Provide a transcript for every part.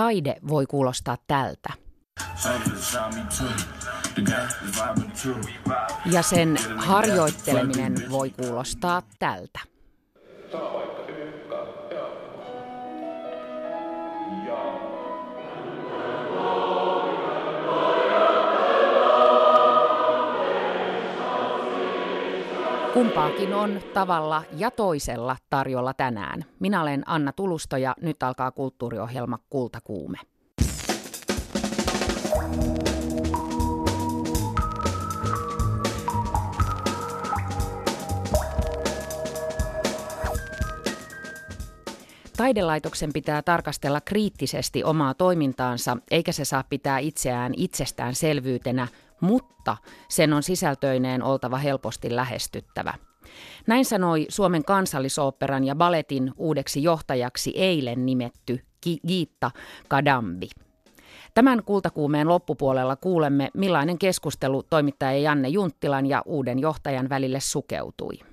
taide voi kuulostaa tältä. Ja sen harjoitteleminen voi kuulostaa tältä. Kumpaakin on tavalla ja toisella tarjolla tänään. Minä olen Anna Tulusto ja nyt alkaa kulttuuriohjelma Kultakuume. Taidelaitoksen pitää tarkastella kriittisesti omaa toimintaansa, eikä se saa pitää itseään itsestäänselvyytenä, mutta sen on sisältöineen oltava helposti lähestyttävä. Näin sanoi Suomen kansallisoopperan ja baletin uudeksi johtajaksi eilen nimetty Giitta Kadambi. Tämän kultakuumeen loppupuolella kuulemme, millainen keskustelu toimittaja Janne Junttilan ja uuden johtajan välille sukeutui.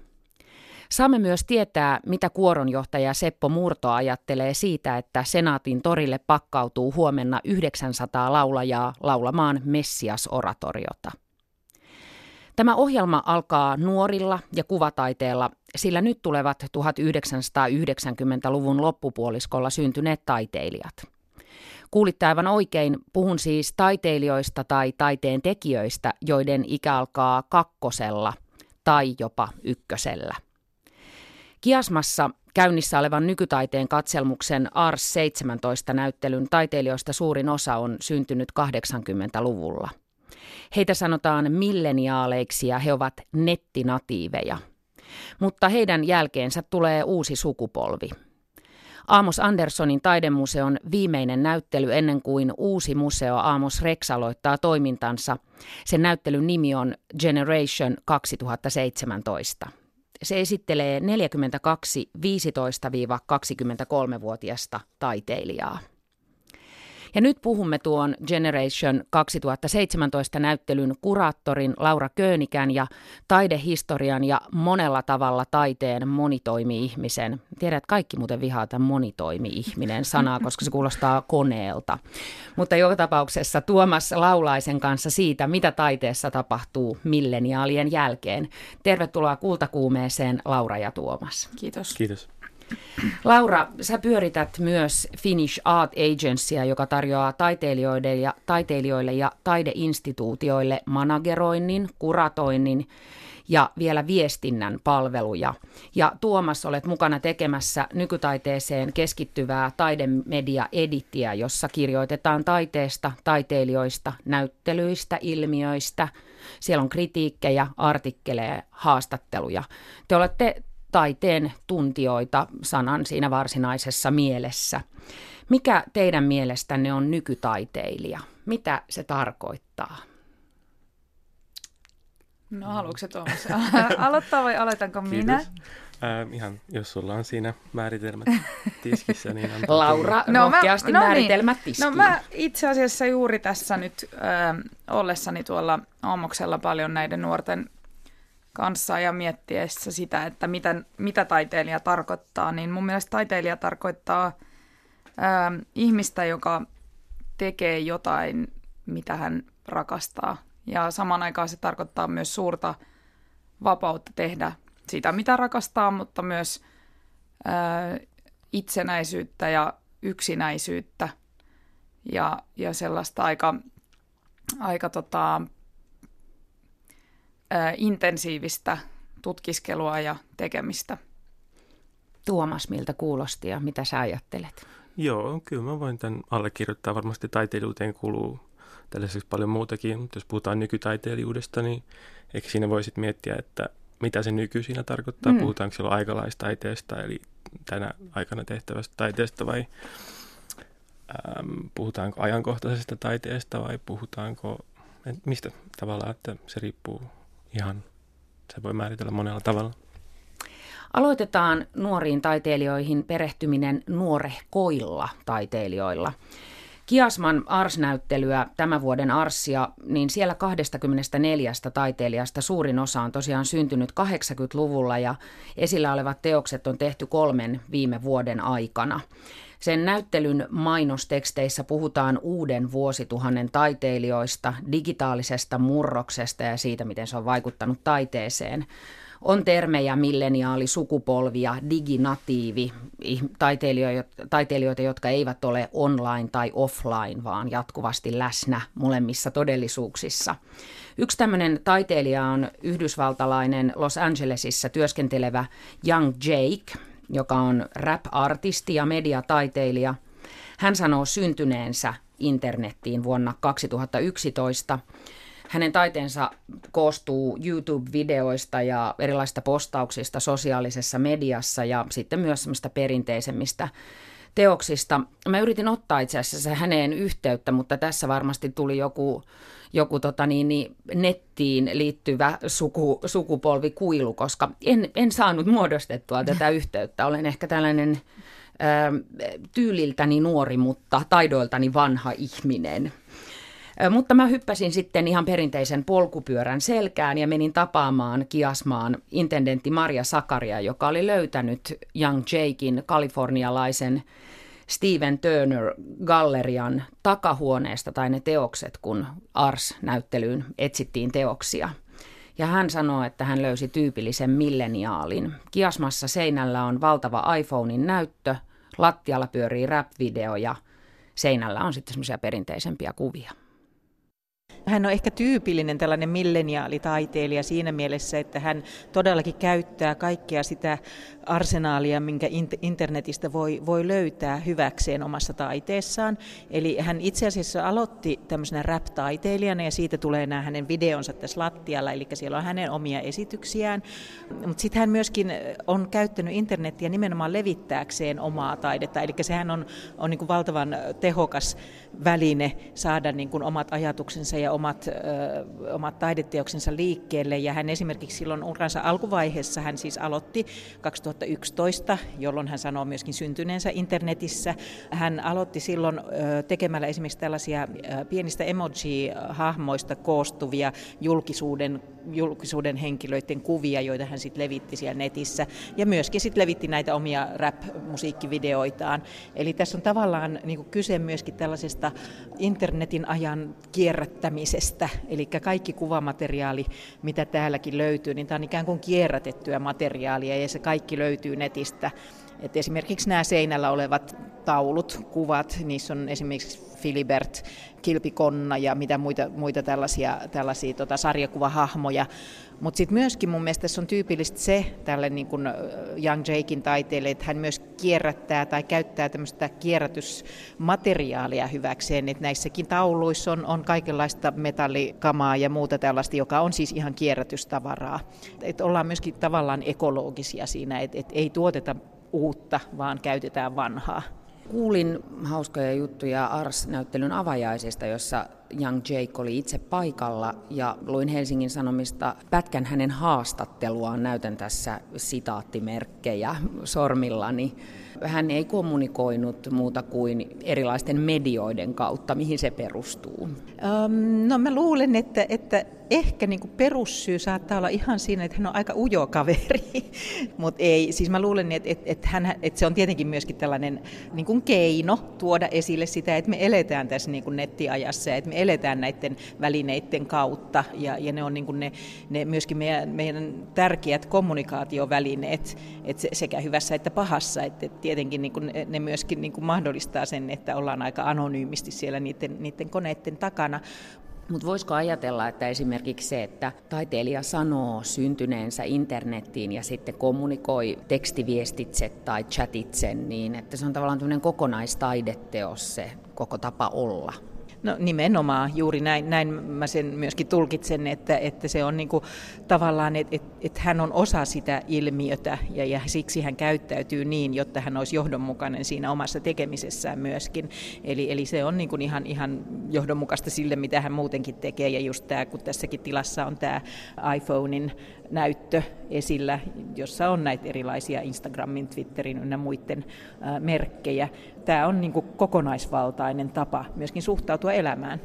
Saamme myös tietää, mitä kuoronjohtaja Seppo Murto ajattelee siitä, että Senaatin torille pakkautuu huomenna 900 laulajaa laulamaan Messias-oratoriota. Tämä ohjelma alkaa nuorilla ja kuvataiteella, sillä nyt tulevat 1990-luvun loppupuoliskolla syntyneet taiteilijat. Kuulitte aivan oikein, puhun siis taiteilijoista tai taiteen tekijöistä, joiden ikä alkaa kakkosella tai jopa ykkösellä. Kiasmassa käynnissä olevan nykytaiteen katselmuksen Ars 17 näyttelyn taiteilijoista suurin osa on syntynyt 80-luvulla. Heitä sanotaan milleniaaleiksi ja he ovat nettinatiiveja. Mutta heidän jälkeensä tulee uusi sukupolvi. Aamos Anderssonin taidemuseon viimeinen näyttely ennen kuin uusi museo Aamos Rex aloittaa toimintansa. Sen näyttelyn nimi on Generation 2017. Se esittelee 42 15-23-vuotiasta taiteilijaa. Ja nyt puhumme tuon Generation 2017 näyttelyn kuraattorin Laura Köönikän ja taidehistorian ja monella tavalla taiteen monitoimi-ihmisen. Tiedät, kaikki muuten vihaa tämän monitoimi-ihminen sanaa, koska se kuulostaa koneelta. Mutta joka tapauksessa Tuomas Laulaisen kanssa siitä, mitä taiteessa tapahtuu milleniaalien jälkeen. Tervetuloa kultakuumeeseen Laura ja Tuomas. Kiitos. Kiitos. Laura, sä pyörität myös Finnish Art Agencya, joka tarjoaa taiteilijoille ja, taiteilijoille ja taideinstituutioille manageroinnin, kuratoinnin ja vielä viestinnän palveluja. Ja Tuomas, olet mukana tekemässä nykytaiteeseen keskittyvää taidemedia-edittiä, jossa kirjoitetaan taiteesta, taiteilijoista, näyttelyistä, ilmiöistä. Siellä on kritiikkejä, artikkeleja, haastatteluja. Te olette taiteen tuntijoita sanan siinä varsinaisessa mielessä. Mikä teidän mielestänne on nykytaiteilija? Mitä se tarkoittaa? No haluatko se Tuomas aloittaa vai aloitanko Kiitos. minä? Äh, ihan, jos sulla on siinä määritelmät tiskissä, niin antaa Laura, tulla. no, rohkeasti mä, no määritelmät niin. tiskiin. No mä itse asiassa juuri tässä nyt äh, ollessani tuolla Aamoksella paljon näiden nuorten kanssa ja miettiessä sitä, että mitä, mitä taiteilija tarkoittaa, niin mun mielestä taiteilija tarkoittaa ää, ihmistä, joka tekee jotain, mitä hän rakastaa. Ja saman aikaan se tarkoittaa myös suurta vapautta tehdä sitä, mitä rakastaa, mutta myös ää, itsenäisyyttä ja yksinäisyyttä ja, ja sellaista aika, aika tota, intensiivistä tutkiskelua ja tekemistä. Tuomas, miltä kuulosti ja mitä sä ajattelet? Joo, kyllä mä voin tämän allekirjoittaa. Varmasti taiteilijuuteen kuuluu tällaiseksi paljon muutakin, mutta jos puhutaan nykytaiteilijuudesta, niin ehkä siinä voisit miettiä, että mitä se nyky siinä tarkoittaa. Mm. Puhutaanko silloin aikalaistaiteesta, eli tänä aikana tehtävästä taiteesta, vai äm, puhutaanko ajankohtaisesta taiteesta, vai puhutaanko, mistä tavallaan, että se riippuu ihan, se voi määritellä monella tavalla. Aloitetaan nuoriin taiteilijoihin perehtyminen nuorehkoilla taiteilijoilla. Kiasman Ars-näyttelyä, tämän vuoden Arssia, niin siellä 24 taiteilijasta suurin osa on tosiaan syntynyt 80-luvulla ja esillä olevat teokset on tehty kolmen viime vuoden aikana. Sen näyttelyn mainosteksteissä puhutaan uuden vuosituhannen taiteilijoista, digitaalisesta murroksesta ja siitä, miten se on vaikuttanut taiteeseen. On termejä milleniaali, sukupolvi ja diginatiivi, taiteilijoita, jotka eivät ole online tai offline, vaan jatkuvasti läsnä molemmissa todellisuuksissa. Yksi tämmöinen taiteilija on yhdysvaltalainen Los Angelesissa työskentelevä Young Jake, joka on rap-artisti ja mediataiteilija. Hän sanoo syntyneensä internettiin vuonna 2011 hänen taiteensa koostuu YouTube-videoista ja erilaisista postauksista sosiaalisessa mediassa ja sitten myös semmoista perinteisemmistä teoksista. Mä yritin ottaa itse asiassa häneen yhteyttä, mutta tässä varmasti tuli joku, joku tota niin, niin, nettiin liittyvä suku, sukupolvikuilu, koska en, en saanut muodostettua tätä yhteyttä. Olen ehkä tällainen ää, tyyliltäni nuori, mutta taidoiltani vanha ihminen. Mutta mä hyppäsin sitten ihan perinteisen polkupyörän selkään ja menin tapaamaan kiasmaan intendentti Maria Sakaria, joka oli löytänyt Young Jakein kalifornialaisen Steven Turner gallerian takahuoneesta tai ne teokset, kun Ars-näyttelyyn etsittiin teoksia. Ja hän sanoi, että hän löysi tyypillisen milleniaalin. Kiasmassa seinällä on valtava iPhonein näyttö, lattialla pyörii rap-video ja seinällä on sitten semmoisia perinteisempiä kuvia. Hän on ehkä tyypillinen tällainen milleniaalitaiteilija siinä mielessä, että hän todellakin käyttää kaikkea sitä arsenaalia, minkä internetistä voi, voi löytää hyväkseen omassa taiteessaan. Eli hän itse asiassa aloitti tämmöisenä rap-taiteilijana ja siitä tulee nämä hänen videonsa tässä lattialla, eli siellä on hänen omia esityksiään. Mutta sitten hän myöskin on käyttänyt internetiä nimenomaan levittääkseen omaa taidetta, eli sehän on, on niin kuin valtavan tehokas väline saada niin kuin omat ajatuksensa ja omat, ö, omat taideteoksensa liikkeelle. Ja hän esimerkiksi silloin uransa alkuvaiheessa hän siis aloitti 2011, jolloin hän sanoo myöskin syntyneensä internetissä. Hän aloitti silloin ö, tekemällä esimerkiksi tällaisia ö, pienistä emoji-hahmoista koostuvia julkisuuden, julkisuuden henkilöiden kuvia, joita hän sitten levitti siellä netissä. Ja myöskin sitten levitti näitä omia rap-musiikkivideoitaan. Eli tässä on tavallaan niin kyse myöskin tällaisesta internetin ajan kierrättämisestä, eli kaikki kuvamateriaali, mitä täälläkin löytyy, niin tämä on ikään kuin kierrätettyä materiaalia ja se kaikki löytyy netistä. Et esimerkiksi nämä seinällä olevat taulut, kuvat, niissä on esimerkiksi Filibert, Kilpikonna ja mitä muita, muita tällaisia, tällaisia tota, sarjakuvahahmoja. Mutta sitten myöskin mun mielestä tässä on tyypillistä se tälle niin kun Young Jakein taiteelle, että hän myös kierrättää tai käyttää tämmöistä kierrätysmateriaalia hyväkseen. Että näissäkin tauluissa on, on kaikenlaista metallikamaa ja muuta tällaista, joka on siis ihan kierrätystavaraa. Et ollaan myöskin tavallaan ekologisia siinä, että et ei tuoteta uutta, vaan käytetään vanhaa. Kuulin hauskoja juttuja Ars-näyttelyn avajaisista, jossa Young Jake oli itse paikalla ja luin Helsingin Sanomista pätkän hänen haastatteluaan. Näytän tässä sitaattimerkkejä sormillani. Hän ei kommunikoinut muuta kuin erilaisten medioiden kautta. Mihin se perustuu? Um, no mä luulen, että, että ehkä niin kuin perussyy saattaa olla ihan siinä, että hän on aika ujo kaveri, mutta ei, siis mä luulen, että, että, että, hän, että se on tietenkin myöskin tällainen niin kuin keino tuoda esille sitä, että me eletään tässä niin kuin nettiajassa ja että me eletään näiden välineiden kautta. Ja, ja ne on niin kuin ne, ne myöskin meidän, meidän tärkeät kommunikaatiovälineet, että sekä hyvässä että pahassa, että, että tietenkin niin kuin ne myöskin niin kuin mahdollistaa sen, että ollaan aika anonyymisti siellä niiden, niiden koneiden takana, mutta voisiko ajatella, että esimerkiksi se, että taiteilija sanoo syntyneensä internettiin ja sitten kommunikoi tekstiviestitse tai chatitse, niin että se on tavallaan tämmöinen kokonaistaideteos se koko tapa olla? No nimenomaan, juuri näin, näin mä sen myöskin tulkitsen, että, että se on niin kuin, tavallaan, että, että, että hän on osa sitä ilmiötä ja, ja siksi hän käyttäytyy niin, jotta hän olisi johdonmukainen siinä omassa tekemisessään myöskin. Eli, eli se on niin kuin ihan, ihan johdonmukaista sille, mitä hän muutenkin tekee ja just tämä, kun tässäkin tilassa on tämä iPhonein näyttö esillä, jossa on näitä erilaisia Instagramin, Twitterin ja muiden merkkejä. Tämä on niin kuin kokonaisvaltainen tapa myöskin suhtautua elämään.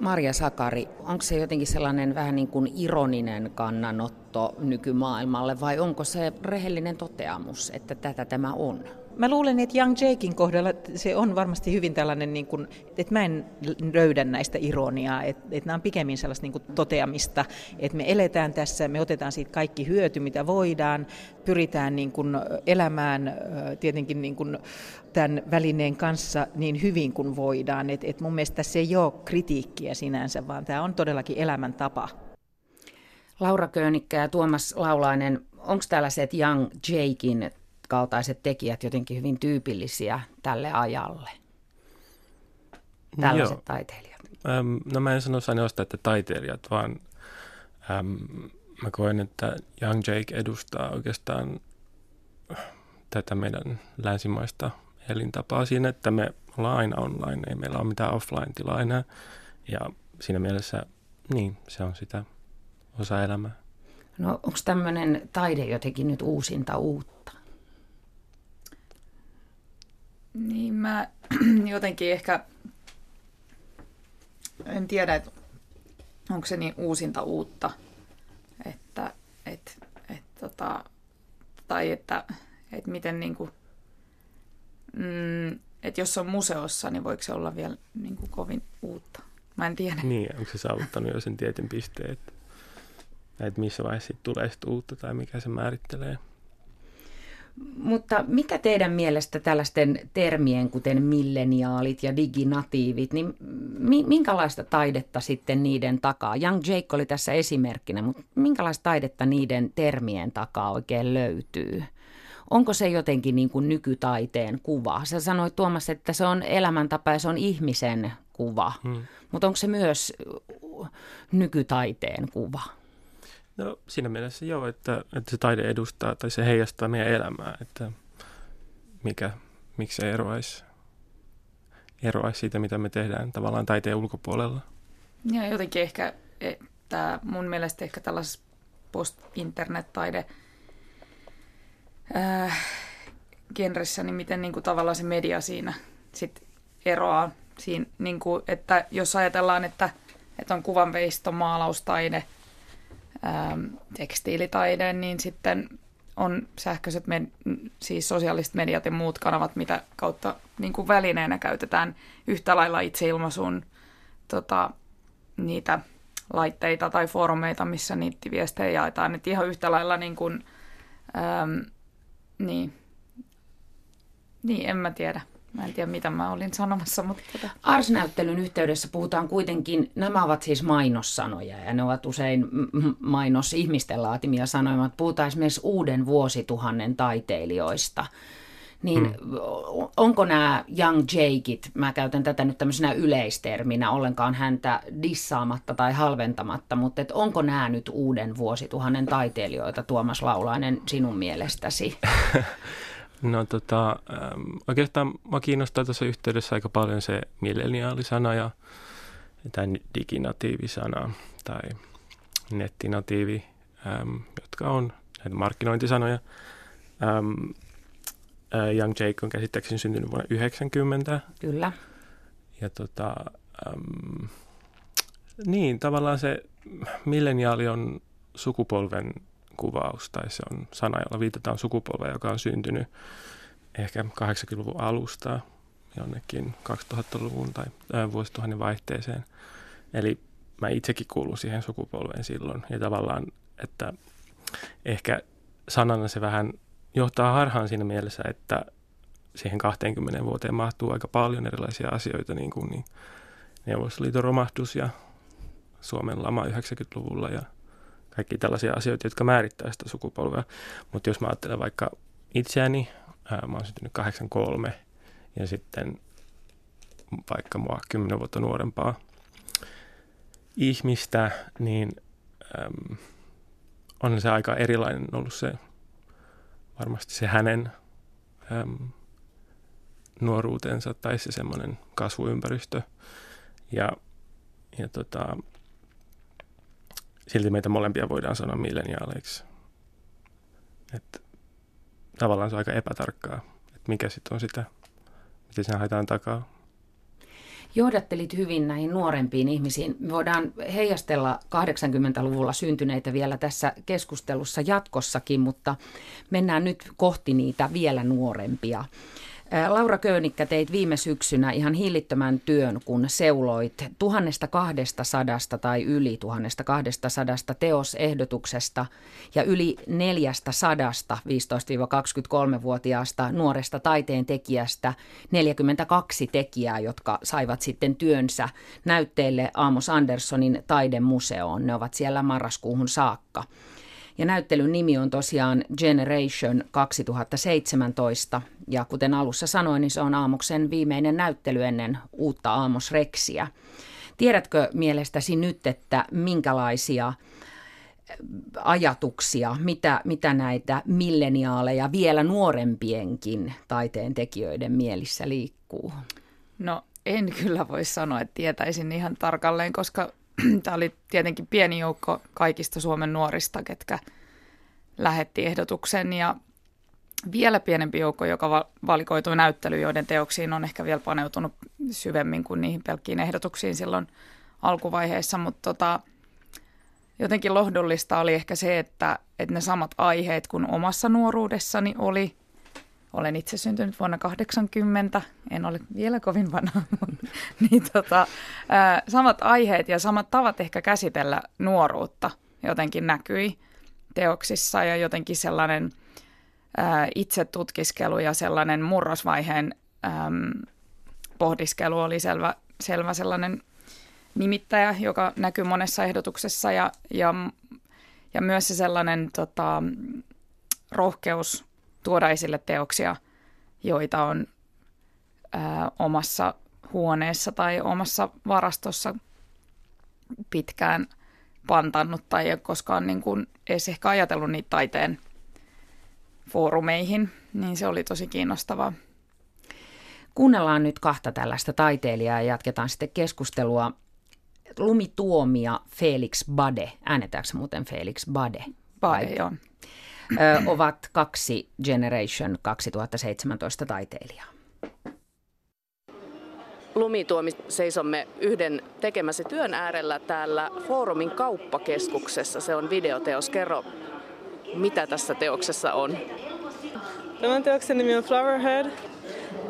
Marja Sakari, onko se jotenkin sellainen vähän niin kuin ironinen kannanotto nykymaailmalle vai onko se rehellinen toteamus, että tätä tämä on? Mä luulen, että Young Jakein kohdalla se on varmasti hyvin tällainen, niin kuin, että mä en löydä näistä ironiaa, että, että nämä on pikemmin sellaista niin kuin toteamista, että me eletään tässä, me otetaan siitä kaikki hyöty, mitä voidaan, pyritään niin kuin elämään tietenkin niin kuin tämän välineen kanssa niin hyvin kuin voidaan. Et, et mun mielestä se ei ole kritiikkiä sinänsä, vaan tämä on todellakin elämäntapa. Laura Köönikkä ja Tuomas Laulainen, onko tällaiset Young Jakein kaltaiset tekijät jotenkin hyvin tyypillisiä tälle ajalle? Tällaiset Joo. taiteilijat. Ähm, no mä en sano sanoista, että taiteilijat, vaan ähm, mä koen, että Young Jake edustaa oikeastaan tätä meidän länsimaista elintapaa siinä, että me ollaan aina online, ei meillä ole mitään offline-tilaa enää. Ja siinä mielessä, niin, se on sitä osa elämää. No onko tämmöinen taide jotenkin nyt uusinta uutta? Niin mä jotenkin ehkä, en tiedä, että onko se niin uusinta uutta, että, et, et, tota, tai että, että miten niin kuin, mm, että jos on museossa, niin voiko se olla vielä niin kuin kovin uutta? Mä en tiedä. Niin, onko se saavuttanut jo sen tietyn pisteen, että, että missä vaiheessa tulee uutta tai mikä se määrittelee? Mutta mikä teidän mielestä tällaisten termien, kuten milleniaalit ja diginatiivit, niin minkälaista taidetta sitten niiden takaa? Young Jake oli tässä esimerkkinä, mutta minkälaista taidetta niiden termien takaa oikein löytyy? Onko se jotenkin niin kuin nykytaiteen kuva? Sä sanoit Tuomas, että se on elämäntapa ja se on ihmisen kuva, hmm. mutta onko se myös nykytaiteen kuva? No siinä mielessä joo, että, että se taide edustaa tai se heijastaa meidän elämää, että mikä, miksi se eroaisi, eroaisi siitä, mitä me tehdään tavallaan taiteen ulkopuolella. Ja jotenkin ehkä, että mun mielestä ehkä tällaisessa post-internet-taide äh, genressä, niin miten niin kuin tavallaan se media siinä sit eroaa. Siinä, niin kuin, että jos ajatellaan, että, että on kuvanveisto, maalaustaide – tekstiilitaide, niin sitten on sähköiset, med- siis sosiaaliset mediat ja muut kanavat, mitä kautta niin kuin välineenä käytetään yhtä lailla itseilmaisuun tota, niitä laitteita tai foorumeita, missä niitä viestejä jaetaan. Että ihan yhtä lailla niin kuin, ähm, niin, niin, en mä tiedä. Mä en tiedä, mitä mä olin sanomassa, mutta... Tota. Ars-näyttelyn yhteydessä puhutaan kuitenkin, nämä ovat siis mainossanoja ja ne ovat usein mainos ihmisten laatimia sanoja, mutta puhutaan esimerkiksi uuden vuosituhannen taiteilijoista. Niin hmm. onko nämä Young Jakeit, mä käytän tätä nyt tämmöisenä yleisterminä, ollenkaan häntä dissaamatta tai halventamatta, mutta et onko nämä nyt uuden vuosituhannen taiteilijoita, Tuomas Laulainen, sinun mielestäsi? No tota, ähm, oikeastaan mä kiinnostaa tuossa yhteydessä aika paljon se milleniaalisana ja tämä diginatiivisana tai nettinatiivi, äm, jotka on näitä markkinointisanoja. Äm, äh, Young Jake on käsittääkseni syntynyt vuonna 90. Kyllä. Ja tota, äm, niin, tavallaan se milleniaali on sukupolven kuvaus tai se on sana, jolla viitataan sukupolveen, joka on syntynyt ehkä 80-luvun alusta jonnekin 2000-luvun tai äh, vuosituhannen vaihteeseen. Eli mä itsekin kuulun siihen sukupolveen silloin ja tavallaan, että ehkä sanana se vähän johtaa harhaan siinä mielessä, että siihen 20 vuoteen mahtuu aika paljon erilaisia asioita, niin kuin niin Neuvostoliiton romahdus ja Suomen lama 90-luvulla ja kaikki tällaisia asioita, jotka määrittää sitä sukupolvea. Mutta jos mä ajattelen vaikka itseäni, ää, mä oon syntynyt 83 ja sitten vaikka mua 10 vuotta nuorempaa ihmistä, niin äm, on se aika erilainen ollut se varmasti se hänen äm, nuoruutensa tai se semmoinen kasvuympäristö. Ja, ja tota, silti meitä molempia voidaan sanoa milleniaaleiksi. Että tavallaan se on aika epätarkkaa, että mikä sitten on sitä, miten sen haetaan takaa. Johdattelit hyvin näihin nuorempiin ihmisiin. Me voidaan heijastella 80-luvulla syntyneitä vielä tässä keskustelussa jatkossakin, mutta mennään nyt kohti niitä vielä nuorempia. Laura Köynikkä teit viime syksynä ihan hillittömän työn, kun seuloit 1200 tai yli 1200 teosehdotuksesta ja yli 400 15-23-vuotiaasta nuoresta taiteen tekijästä 42 tekijää, jotka saivat sitten työnsä näytteille Aamos Anderssonin taidemuseoon. Ne ovat siellä marraskuuhun saakka. Ja näyttelyn nimi on tosiaan Generation 2017. Ja kuten alussa sanoin, niin se on Aamoksen viimeinen näyttely ennen uutta Aamos Rexiä. Tiedätkö mielestäsi nyt, että minkälaisia ajatuksia, mitä, mitä näitä milleniaaleja, vielä nuorempienkin taiteen tekijöiden mielissä liikkuu? No en kyllä voi sanoa, että tietäisin ihan tarkalleen, koska Tämä oli tietenkin pieni joukko kaikista Suomen nuorista, ketkä lähetti ehdotuksen. Ja vielä pienempi joukko, joka valikoitui näyttelyyn, joiden teoksiin on ehkä vielä paneutunut syvemmin kuin niihin pelkkiin ehdotuksiin silloin alkuvaiheessa, mutta tota, jotenkin lohdullista oli ehkä se, että, että ne samat aiheet kuin omassa nuoruudessani oli, olen itse syntynyt vuonna 80, en ole vielä kovin vanha, niin tota, samat aiheet ja samat tavat ehkä käsitellä nuoruutta jotenkin näkyi teoksissa ja jotenkin sellainen ää, itsetutkiskelu ja sellainen murrosvaiheen äm, pohdiskelu oli selvä, selvä sellainen nimittäjä, joka näkyy monessa ehdotuksessa ja, ja, ja myös se sellainen tota, rohkeus tuoda esille teoksia, joita on ää, omassa huoneessa tai omassa varastossa pitkään pantannut tai ei koskaan niin kuin edes ehkä ajatellut niitä taiteen foorumeihin, niin se oli tosi kiinnostavaa. Kuunnellaan nyt kahta tällaista taiteilijaa ja jatketaan sitten keskustelua. Lumituomia Felix Bade. Äänetäänkö muuten Felix Bade? Bade, joo ö, ovat kaksi Generation 2017 taiteilijaa. Lumituomi seisomme yhden tekemäsi työn äärellä täällä Foorumin kauppakeskuksessa. Se on videoteos. Kerro, mitä tässä teoksessa on? Tämän teoksen nimi on Flowerhead.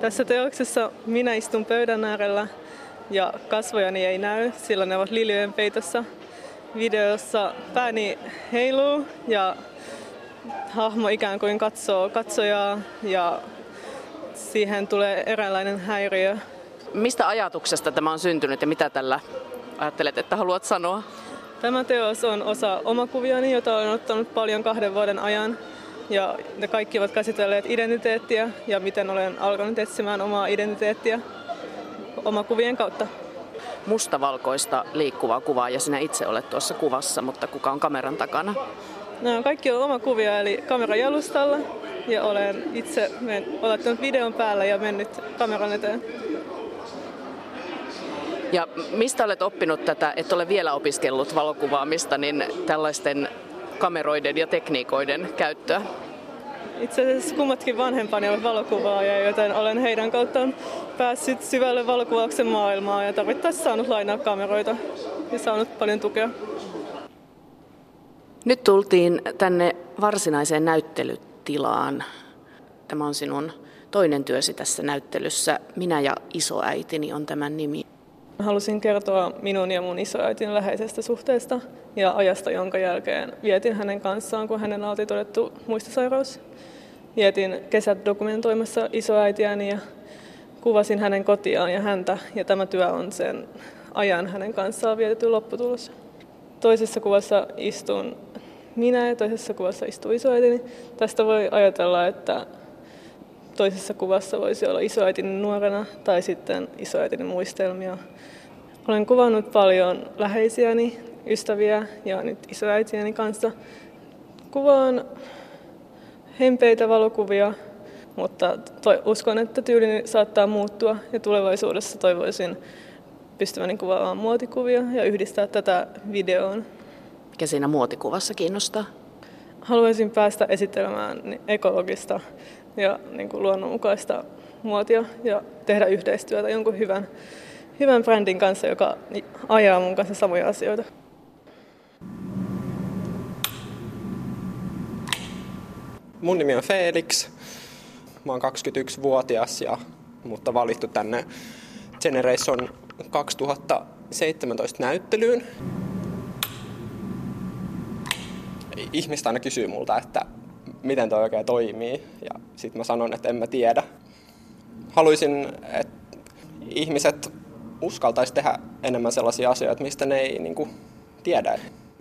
Tässä teoksessa minä istun pöydän äärellä ja kasvojani ei näy, sillä ne ovat liljojen peitossa. Videossa pääni heiluu ja hahmo ikään kuin katsoo katsojaa ja siihen tulee eräänlainen häiriö. Mistä ajatuksesta tämä on syntynyt ja mitä tällä ajattelet, että haluat sanoa? Tämä teos on osa omakuviani, jota olen ottanut paljon kahden vuoden ajan. Ja ne kaikki ovat käsitelleet identiteettiä ja miten olen alkanut etsimään omaa identiteettiä omakuvien kautta. Mustavalkoista liikkuvaa kuvaa ja sinä itse olet tuossa kuvassa, mutta kuka on kameran takana? No, kaikki on oma kuvia, eli kamera jalustalla. Ja olen itse men, olettanut videon päällä ja mennyt kameran eteen. Ja mistä olet oppinut tätä, et ole vielä opiskellut valokuvaamista, niin tällaisten kameroiden ja tekniikoiden käyttöä? Itse asiassa kummatkin vanhempani ovat valokuvaajia, joten olen heidän kauttaan päässyt syvälle valokuvauksen maailmaan ja tarvittaessa saanut lainaa kameroita ja saanut paljon tukea. Nyt tultiin tänne varsinaiseen näyttelytilaan. Tämä on sinun toinen työsi tässä näyttelyssä. Minä ja isoäitini on tämän nimi. Halusin kertoa minun ja mun isoäitin läheisestä suhteesta ja ajasta, jonka jälkeen vietin hänen kanssaan, kun hänen oli todettu muistisairaus. Vietin kesät dokumentoimassa isoäitiäni ja kuvasin hänen kotiaan ja häntä, ja tämä työ on sen ajan hänen kanssaan vietetty lopputulos. Toisessa kuvassa istun minä ja toisessa kuvassa istuu isoäitini. Tästä voi ajatella, että toisessa kuvassa voisi olla isoäitini nuorena tai sitten isoäitini muistelmia. Olen kuvannut paljon läheisiäni, ystäviä ja nyt isoäitiäni kanssa. Kuvaan hempeitä valokuvia, mutta to- uskon, että tyylini saattaa muuttua ja tulevaisuudessa toivoisin pystyväni kuvaamaan muotikuvia ja yhdistää tätä videoon. Mikä siinä muotikuvassa kiinnostaa? Haluaisin päästä esittelemään ekologista ja niin kuin luonnonmukaista muotia ja tehdä yhteistyötä jonkun hyvän, hyvän brändin kanssa, joka ajaa mun kanssa samoja asioita. Mun nimi on Felix. Mä oon 21-vuotias, ja, mutta valittu tänne Generation 2017 näyttelyyn. Ihmistä aina kysyy multa, että miten toi oikein toimii, ja sitten mä sanon, että en mä tiedä. Haluaisin, että ihmiset uskaltaisi tehdä enemmän sellaisia asioita, mistä ne ei niin kuin, tiedä.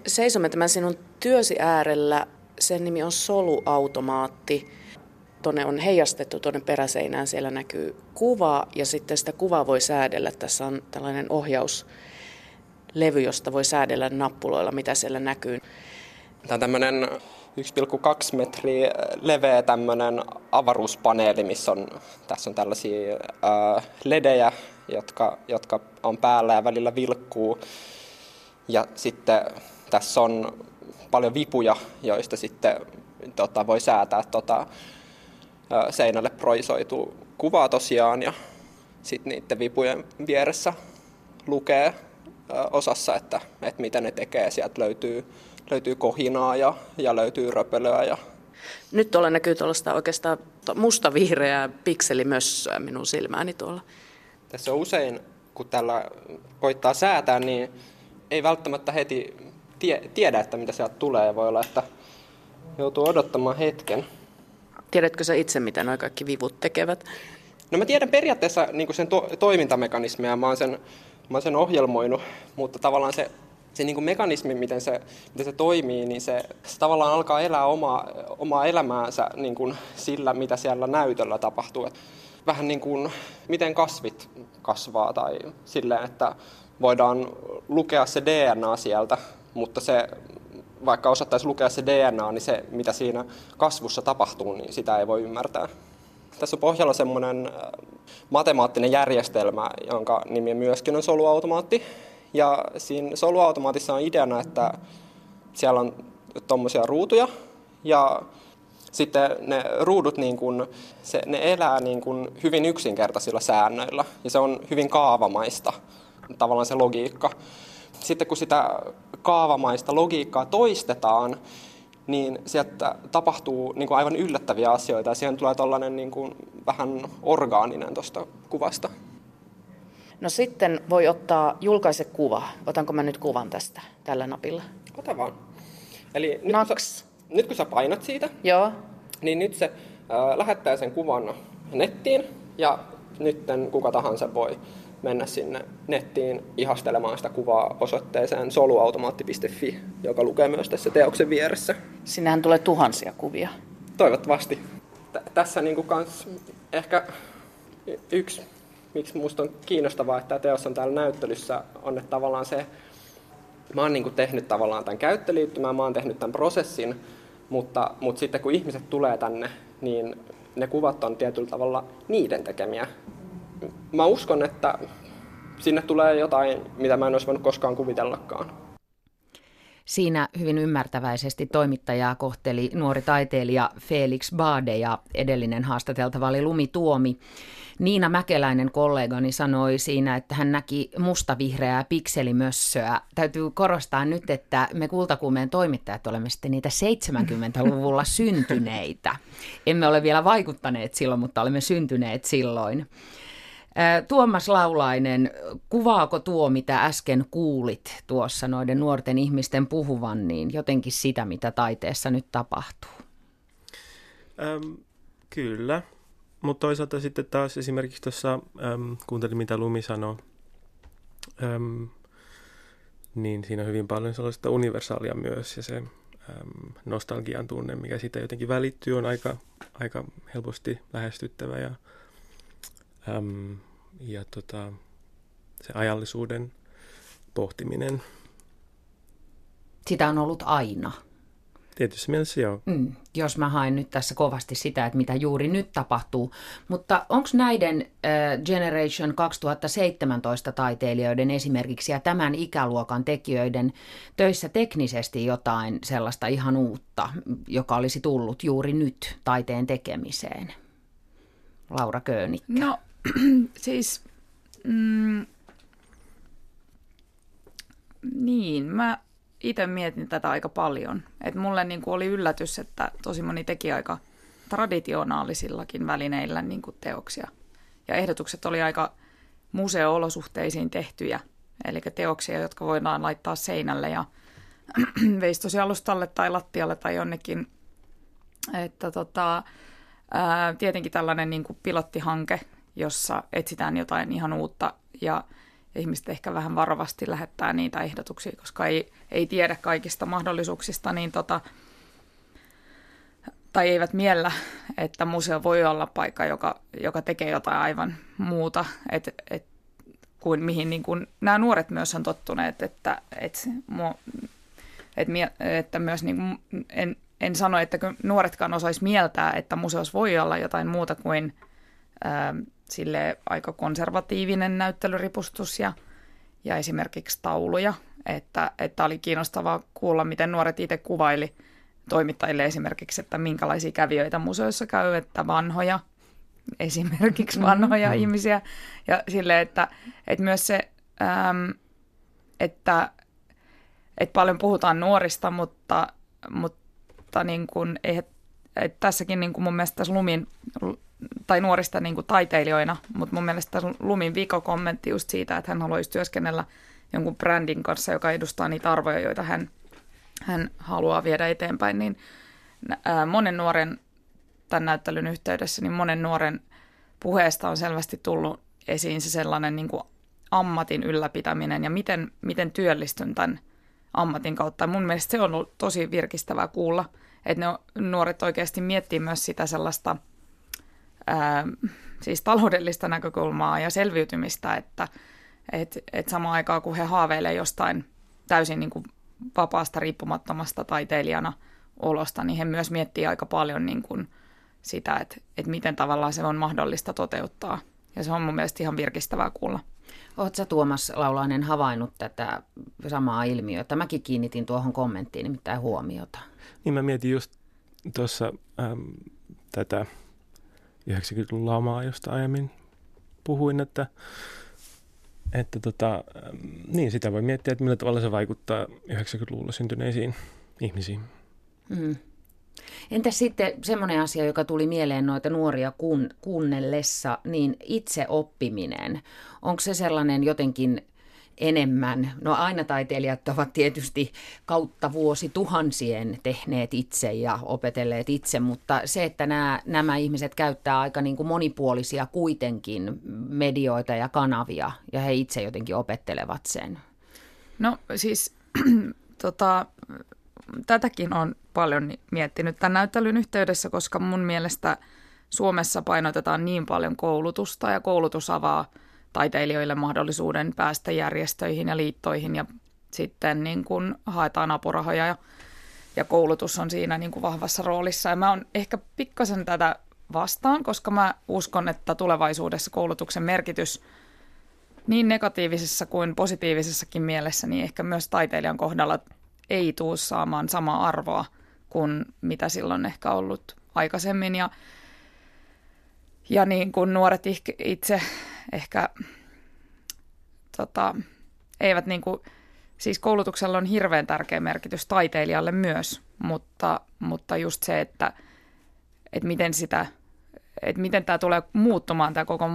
Seisomme tämän sinun työsi äärellä. Sen nimi on soluautomaatti. Tuonne on heijastettu tuonne peräseinään, siellä näkyy kuva ja sitten sitä kuvaa voi säädellä. Tässä on tällainen ohjauslevy, josta voi säädellä nappuloilla, mitä siellä näkyy. Tämä on tämmöinen 1,2 metriä leveä tämmöinen avaruuspaneeli, missä on, tässä on tällaisia ää, ledejä, jotka, jotka on päällä ja välillä vilkkuu. Ja sitten tässä on paljon vipuja, joista sitten tota, voi säätää tota, seinälle proisoituu kuvaa tosiaan ja sitten niiden vipujen vieressä lukee osassa, että, että mitä ne tekee. Sieltä löytyy, löytyy kohinaa ja, ja löytyy röpelöä. Ja... Nyt tuolla näkyy tuollaista oikeastaan musta-vihreää pikselimössöä minun silmääni tuolla. Tässä on usein, kun tällä koittaa säätää, niin ei välttämättä heti tie, tiedä, että mitä sieltä tulee. Voi olla, että joutuu odottamaan hetken. Tiedätkö sä itse, mitä nuo kaikki vivut tekevät? No mä tiedän periaatteessa niin sen to- toimintamekanismia, mä oon sen, mä oon sen ohjelmoinut, mutta tavallaan se, se niin kuin mekanismi, miten se, miten se toimii, niin se, se tavallaan alkaa elää omaa, omaa elämäänsä niin kuin sillä, mitä siellä näytöllä tapahtuu. Vähän niin kuin miten kasvit kasvaa tai silleen, että voidaan lukea se DNA sieltä, mutta se, vaikka osattaisi lukea se DNA, niin se, mitä siinä kasvussa tapahtuu, niin sitä ei voi ymmärtää. Tässä on pohjalla semmoinen äh, matemaattinen järjestelmä, jonka nimi myöskin on soluautomaatti. Ja siinä soluautomaatissa on ideana, että siellä on tuommoisia ruutuja ja sitten ne ruudut niin kun, se, ne elää niin kun hyvin yksinkertaisilla säännöillä ja se on hyvin kaavamaista tavallaan se logiikka. Sitten kun sitä kaavamaista logiikkaa toistetaan, niin sieltä tapahtuu niin kuin aivan yllättäviä asioita ja siihen tulee tällainen niin kuin vähän orgaaninen tuosta kuvasta. No sitten voi ottaa julkaise kuva. Otanko mä nyt kuvan tästä tällä napilla? Ota vaan. Eli nyt, kun sä, nyt kun sä painat siitä, Joo. niin nyt se äh, lähettää sen kuvan nettiin ja nyt kuka tahansa voi mennä sinne nettiin ihastelemaan sitä kuvaa osoitteeseen soluautomaatti.fi, joka lukee myös tässä teoksen vieressä. Sinnehän tulee tuhansia kuvia. Toivottavasti. T- tässä niinku kans ehkä yksi, miksi minusta on kiinnostavaa, että tämä teos on täällä näyttelyssä, on että tavallaan se, mä oon niinku tehnyt tavallaan tämän käyttöliittymän, mä oon tehnyt tämän prosessin, mutta, mutta sitten kun ihmiset tulee tänne, niin ne kuvat on tietyllä tavalla niiden tekemiä mä uskon, että sinne tulee jotain, mitä mä en olisi voinut koskaan kuvitellakaan. Siinä hyvin ymmärtäväisesti toimittajaa kohteli nuori taiteilija Felix Bade ja edellinen haastateltava oli Lumi Tuomi. Niina Mäkeläinen kollegani sanoi siinä, että hän näki mustavihreää pikselimössöä. Täytyy korostaa nyt, että me kultakuumeen toimittajat olemme sitten niitä 70-luvulla syntyneitä. Emme ole vielä vaikuttaneet silloin, mutta olemme syntyneet silloin. Tuomas Laulainen, kuvaako tuo, mitä äsken kuulit tuossa noiden nuorten ihmisten puhuvan, niin jotenkin sitä, mitä taiteessa nyt tapahtuu? Öm, kyllä, mutta toisaalta sitten taas esimerkiksi tuossa, äm, kuuntelin mitä Lumi sanoi, äm, niin siinä on hyvin paljon sellaista universaalia myös ja se äm, nostalgian tunne, mikä siitä jotenkin välittyy, on aika, aika helposti lähestyttävä ja äm, ja tota, se ajallisuuden pohtiminen. Sitä on ollut aina. Tietysti mielessä joo. Mm, jos mä haen nyt tässä kovasti sitä, että mitä juuri nyt tapahtuu. Mutta onko näiden äh, Generation 2017 taiteilijoiden esimerkiksi ja tämän ikäluokan tekijöiden töissä teknisesti jotain sellaista ihan uutta, joka olisi tullut juuri nyt taiteen tekemiseen? Laura Köönikkä. No siis mm, niin, mä itse mietin tätä aika paljon. Et mulle niin kuin oli yllätys, että tosi moni teki aika traditionaalisillakin välineillä niin kuin teoksia. Ja ehdotukset oli aika museo-olosuhteisiin tehtyjä, eli teoksia, jotka voidaan laittaa seinälle ja veistosialustalle tai lattialle tai jonnekin. Että tota, ää, tietenkin tällainen niin kuin pilottihanke, jossa etsitään jotain ihan uutta ja ihmiset ehkä vähän varovasti lähettää niitä ehdotuksia, koska ei, ei tiedä kaikista mahdollisuuksista, niin tota, tai eivät miellä, että museo voi olla paikka, joka, joka tekee jotain aivan muuta, et, et, kuin mihin niin kuin nämä nuoret myös on tottuneet, että, et, et, että myös niin kuin, en, en sano, että nuoretkaan osaisi mieltää, että museos voi olla jotain muuta kuin sille aika konservatiivinen näyttelyripustus ja, ja esimerkiksi tauluja, että, että oli kiinnostavaa kuulla, miten nuoret itse kuvaili toimittajille esimerkiksi, että minkälaisia kävijöitä museoissa käy, että vanhoja, esimerkiksi vanhoja mm-hmm. ihmisiä, ja sille, että, että myös se, äm, että, että paljon puhutaan nuorista, mutta, mutta niin kuin, että, että tässäkin niin kuin mun mielestä tässä Lumin tai nuorista niin kuin taiteilijoina, mutta mun mielestä Lumin viikokommentti just siitä, että hän haluaisi työskennellä jonkun brändin kanssa, joka edustaa niitä arvoja, joita hän, hän haluaa viedä eteenpäin, niin ää, monen nuoren tämän näyttelyn yhteydessä, niin monen nuoren puheesta on selvästi tullut esiin se sellainen niin kuin ammatin ylläpitäminen ja miten, miten työllistyn tämän ammatin kautta. Mun mielestä se on ollut tosi virkistävää kuulla, että ne nuoret oikeasti miettii myös sitä sellaista – ää, siis taloudellista näkökulmaa ja selviytymistä, että et, et samaan aikaan kun he haaveilevat jostain täysin niin kuin vapaasta riippumattomasta taiteilijana olosta, niin he myös miettii aika paljon niin kuin sitä, että, että miten tavallaan se on mahdollista toteuttaa. Ja se on mun mielestä ihan virkistävää kuulla. Oletko Tuomas Laulainen havainnut tätä samaa ilmiötä? Mäkin kiinnitin tuohon kommenttiin nimittäin huomiota. Niin mä mietin just tuossa ähm, tätä 90-luvun lamaa, josta aiemmin puhuin, että, että tota, niin sitä voi miettiä, että millä tavalla se vaikuttaa 90-luvulla syntyneisiin ihmisiin. Mm. Entä sitten semmoinen asia, joka tuli mieleen noita nuoria kun, kuunnellessa, niin itse oppiminen. Onko se sellainen jotenkin enemmän. No aina taiteilijat ovat tietysti kautta vuosi tuhansien tehneet itse ja opetelleet itse, mutta se, että nämä, nämä ihmiset käyttää aika niin kuin monipuolisia kuitenkin medioita ja kanavia ja he itse jotenkin opettelevat sen. No siis tota, tätäkin on paljon miettinyt tämän näyttelyn yhteydessä, koska mun mielestä Suomessa painotetaan niin paljon koulutusta ja koulutus avaa – taiteilijoille mahdollisuuden päästä järjestöihin ja liittoihin ja sitten niin kuin haetaan apurahoja ja, ja koulutus on siinä niin kuin vahvassa roolissa. Ja mä oon ehkä pikkasen tätä vastaan, koska mä uskon, että tulevaisuudessa koulutuksen merkitys niin negatiivisessa kuin positiivisessakin mielessä, niin ehkä myös taiteilijan kohdalla ei tuu saamaan samaa arvoa kuin mitä silloin ehkä ollut aikaisemmin. Ja, ja niin kuin nuoret itse ehkä tota, eivät niin kuin, siis koulutuksella on hirveän tärkeä merkitys taiteilijalle myös, mutta, mutta just se, että, että miten sitä, että miten tämä tulee muuttumaan tämä koko,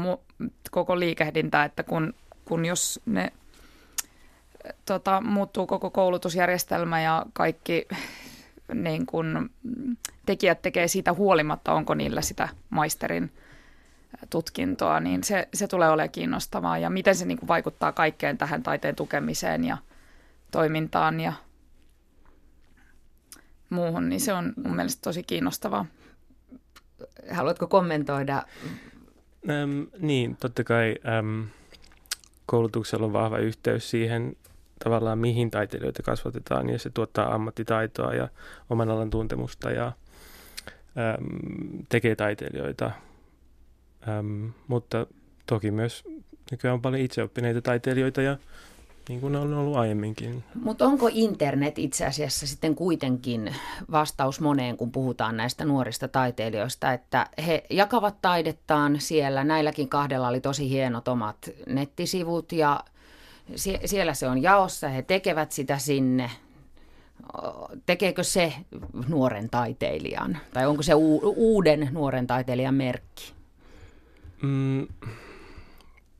koko liikehdintä, että kun, kun jos ne tota, muuttuu koko koulutusjärjestelmä ja kaikki niin kun, tekijät tekee siitä huolimatta, onko niillä sitä maisterin tutkintoa, niin se, se tulee olemaan kiinnostavaa ja miten se niin kuin vaikuttaa kaikkeen tähän taiteen tukemiseen ja toimintaan ja muuhun, niin se on mun mielestä tosi kiinnostavaa. Haluatko kommentoida? Ähm, niin, totta kai ähm, koulutuksella on vahva yhteys siihen tavallaan mihin taiteilijoita kasvatetaan ja se tuottaa ammattitaitoa ja oman alan tuntemusta ja ähm, tekee taiteilijoita Äm, mutta toki myös nykyään on paljon itseoppineita taiteilijoita ja niin kuin on ollut aiemminkin. Mutta onko internet itse asiassa sitten kuitenkin vastaus moneen, kun puhutaan näistä nuorista taiteilijoista, että he jakavat taidettaan siellä. Näilläkin kahdella oli tosi hienot omat nettisivut ja Sie- siellä se on jaossa, he tekevät sitä sinne. Tekeekö se nuoren taiteilijan? Tai onko se u- uuden nuoren taiteilijan merkki? Mm,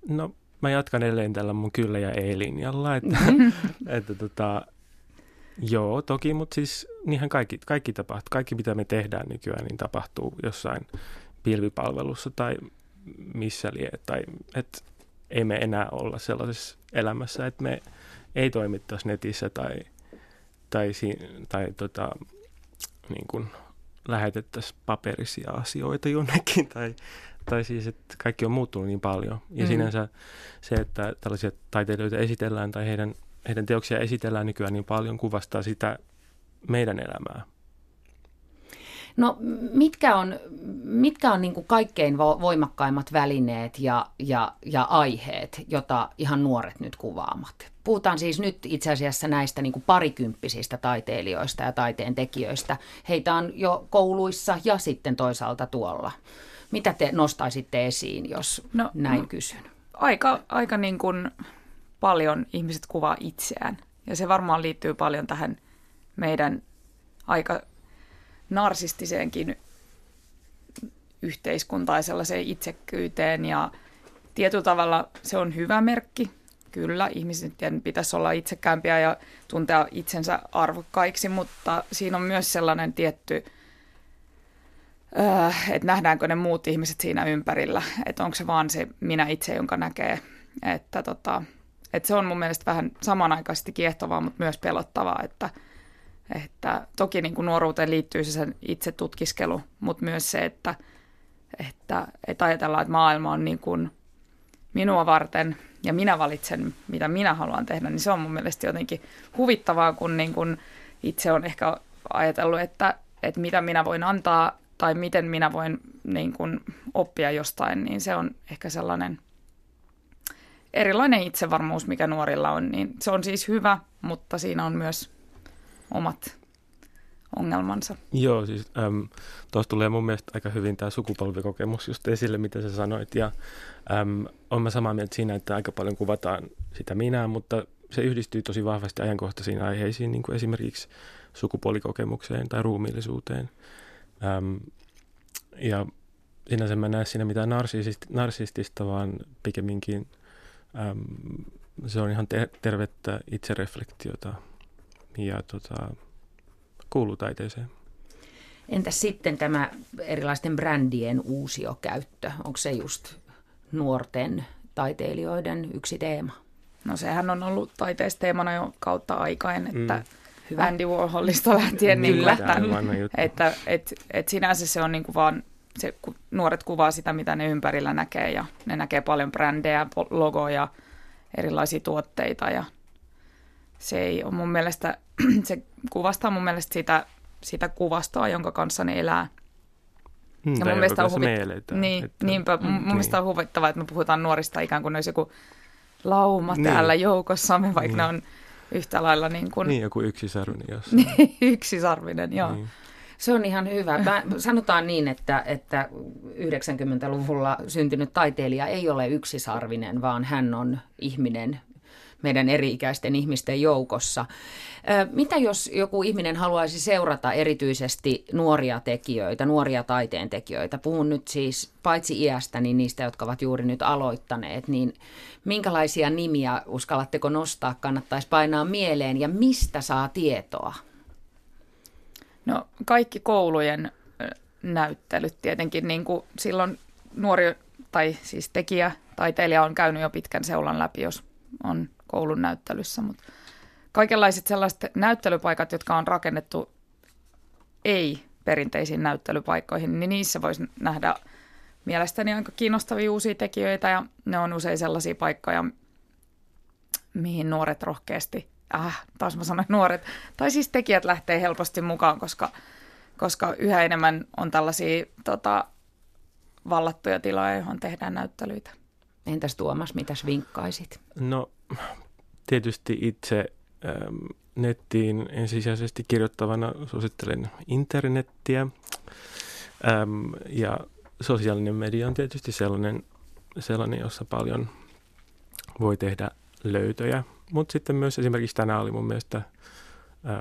no, mä jatkan edelleen tällä mun kyllä ja ei-linjalla. Että, että tota, joo, toki, mutta siis niinhän kaikki, kaikki tapahtuu. Kaikki, mitä me tehdään nykyään, niin tapahtuu jossain pilvipalvelussa tai missä lie. Tai, et ei me enää olla sellaisessa elämässä, että me ei toimittaisi netissä tai, tai, tai tota, niin kuin lähetettäisiin paperisia asioita jonnekin tai, tai siis, että kaikki on muuttunut niin paljon. Ja mm. sinänsä se, että tällaisia taiteilijoita esitellään tai heidän, heidän teoksia esitellään nykyään niin paljon, kuvastaa sitä meidän elämää. No mitkä on, mitkä on niin kuin kaikkein voimakkaimmat välineet ja, ja, ja aiheet, jota ihan nuoret nyt kuvaamat? Puhutaan siis nyt itse asiassa näistä niin kuin parikymppisistä taiteilijoista ja taiteen tekijöistä. Heitä on jo kouluissa ja sitten toisaalta tuolla. Mitä te nostaisitte esiin, jos no, näin kysyn? Aika, aika niin kuin paljon ihmiset kuvaa itseään. Ja se varmaan liittyy paljon tähän meidän aika narsistiseenkin yhteiskuntaan ja sellaiseen itsekkyyteen. Ja tietyllä tavalla se on hyvä merkki. Kyllä, ihmisten pitäisi olla itsekäämpiä ja tuntea itsensä arvokkaiksi, mutta siinä on myös sellainen tietty, äh, että nähdäänkö ne muut ihmiset siinä ympärillä, että onko se vaan se minä itse, jonka näkee. Että, tota, että se on mun mielestä vähän samanaikaisesti kiehtovaa, mutta myös pelottavaa, että – että toki niin kuin nuoruuteen liittyy se sen itse tutkiskelu, mutta myös se, että, että, että ajatellaan, että maailma on niin kuin minua varten ja minä valitsen, mitä minä haluan tehdä, niin se on mun mielestä jotenkin huvittavaa, kun niin kuin itse on ehkä ajatellut, että, että mitä minä voin antaa tai miten minä voin niin kuin oppia jostain, niin se on ehkä sellainen erilainen itsevarmuus, mikä nuorilla on. Niin se on siis hyvä, mutta siinä on myös omat ongelmansa. Joo, siis äm, tuossa tulee mun mielestä aika hyvin tämä sukupolvikokemus just esille, mitä sä sanoit. Ja äm, on mä samaa mieltä siinä, että aika paljon kuvataan sitä minää, mutta se yhdistyy tosi vahvasti ajankohtaisiin aiheisiin, niin kuin esimerkiksi sukupuolikokemukseen tai ruumiillisuuteen. Äm, ja sinänsä mä näe siinä mitään narsistista, narsistista vaan pikemminkin äm, se on ihan te- tervettä itsereflektiota ja tota, kuuluu taiteeseen. Entäs sitten tämä erilaisten brändien uusiokäyttö? Onko se just nuorten taiteilijoiden yksi teema? No sehän on ollut taiteisteemana jo kautta aikain, että mm. Hyvä. Andy Warholista lähtien, niin, niin että, että et, et sinänsä se on niin kuin vaan, se, kun nuoret kuvaa sitä, mitä ne ympärillä näkee ja ne näkee paljon brändejä, logoja, erilaisia tuotteita ja se ei ole mun mielestä, se kuvastaa mun mielestä sitä, sitä kuvastoa, jonka kanssa ne elää. Hmm, ja mun mielestä on huvit... niin, että... niinpä, mm, mun niin. mielestä on huvittavaa, että me puhutaan nuorista ikään kuin ne olisi joku lauma niin. täällä joukossamme, vaikka niin. ne on yhtä lailla niin kuin... Niin, joku yksisarvinen jossain. yksisarvinen, joo. Niin. Se on ihan hyvä. Mä, sanotaan niin, että, että 90-luvulla syntynyt taiteilija ei ole yksisarvinen, vaan hän on ihminen meidän eri-ikäisten ihmisten joukossa. Mitä jos joku ihminen haluaisi seurata erityisesti nuoria tekijöitä, nuoria taiteen tekijöitä? Puhun nyt siis paitsi iästä, niin niistä, jotka ovat juuri nyt aloittaneet, niin minkälaisia nimiä uskallatteko nostaa, kannattaisi painaa mieleen ja mistä saa tietoa? No kaikki koulujen näyttelyt tietenkin, niin kuin silloin nuori tai siis tekijä, taiteilija on käynyt jo pitkän seulan läpi, jos on koulun näyttelyssä, mutta kaikenlaiset sellaiset näyttelypaikat, jotka on rakennettu ei perinteisiin näyttelypaikkoihin, niin niissä voisi nähdä mielestäni aika kiinnostavia uusia tekijöitä ja ne on usein sellaisia paikkoja, mihin nuoret rohkeasti, äh, taas mä sanoin nuoret, tai siis tekijät lähtee helposti mukaan, koska, koska yhä enemmän on tällaisia tota, vallattuja tiloja, johon tehdään näyttelyitä. Entäs Tuomas, mitäs vinkkaisit? No tietysti itse ähm, nettiin ensisijaisesti kirjoittavana suosittelen internettiä. Ähm, ja sosiaalinen media on tietysti sellainen, sellainen, jossa paljon voi tehdä löytöjä. Mutta sitten myös esimerkiksi tänään oli mun mielestä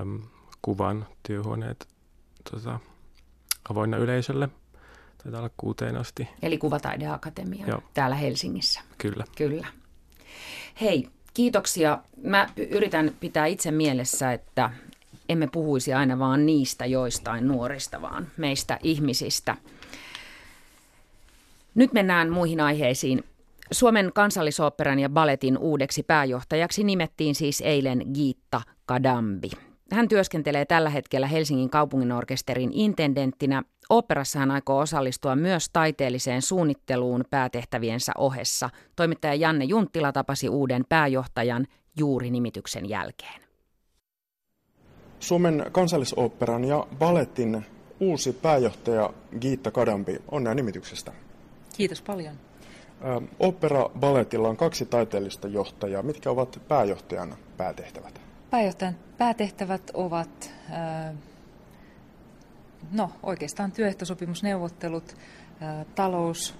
äm, kuvan työhuoneet tota, avoinna yleisölle. Taitaa olla kuuteen asti. Eli Kuvataideakatemia Joo. täällä Helsingissä. Kyllä. Kyllä. Hei, kiitoksia. Mä yritän pitää itse mielessä, että emme puhuisi aina vaan niistä joistain nuorista, vaan meistä ihmisistä. Nyt mennään muihin aiheisiin. Suomen kansallisoopperan ja balletin uudeksi pääjohtajaksi nimettiin siis eilen Giitta Kadambi. Hän työskentelee tällä hetkellä Helsingin kaupunginorkesterin intendenttinä. Oopperassa hän aikoo osallistua myös taiteelliseen suunnitteluun päätehtäviensä ohessa. Toimittaja Janne Junttila tapasi uuden pääjohtajan juuri nimityksen jälkeen. Suomen kansallisoopperan ja balletin uusi pääjohtaja Giitta Kadambi. Onnea nimityksestä. Kiitos paljon. Opera Balletilla on kaksi taiteellista johtajaa. Mitkä ovat pääjohtajan päätehtävät? Pääjohtajan päätehtävät ovat no, oikeastaan työehtosopimusneuvottelut, talous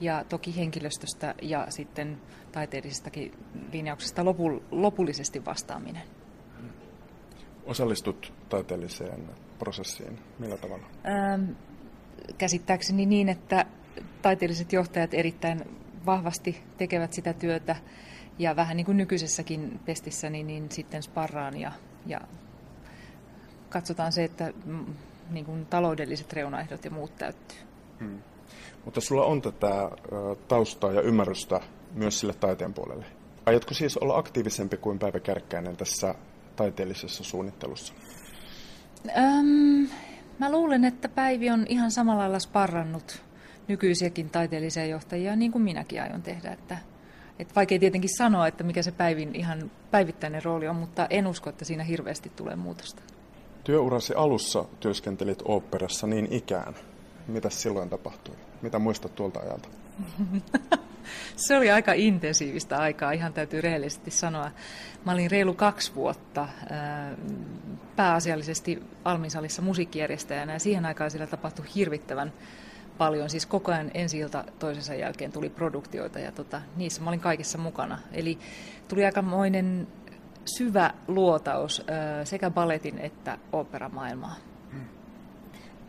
ja toki henkilöstöstä ja sitten taiteellisistakin linjauksista lopullisesti vastaaminen. Osallistut taiteelliseen prosessiin millä tavalla? Käsittääkseni niin, että taiteelliset johtajat erittäin vahvasti tekevät sitä työtä ja vähän niin kuin nykyisessäkin pestissä, niin, niin sitten sparraan ja, ja katsotaan se, että niin kuin taloudelliset reunaehdot ja muut täyttyy. Hmm. Mutta sulla on tätä taustaa ja ymmärrystä myös sille taiteen puolelle. Aiotko siis olla aktiivisempi kuin Päivä Kärkkäinen tässä taiteellisessa suunnittelussa? Öm, mä luulen, että Päivi on ihan samalla lailla sparrannut nykyisiäkin taiteellisia johtajia, niin kuin minäkin aion tehdä. Että, että vaikea tietenkin sanoa, että mikä se Päivin ihan päivittäinen rooli on, mutta en usko, että siinä hirveästi tulee muutosta. Työurasi alussa työskentelit oopperassa niin ikään. Mitä silloin tapahtui? Mitä muistat tuolta ajalta? se oli aika intensiivistä aikaa, ihan täytyy rehellisesti sanoa. Mä olin reilu kaksi vuotta pääasiallisesti Alminsalissa musiikkijärjestäjänä ja siihen aikaan siellä tapahtui hirvittävän paljon. Siis koko ajan ensi ilta toisensa jälkeen tuli produktioita ja tota, niissä mä olin kaikessa mukana. Eli tuli aikamoinen syvä luotaus sekä balletin että operamaailmaa.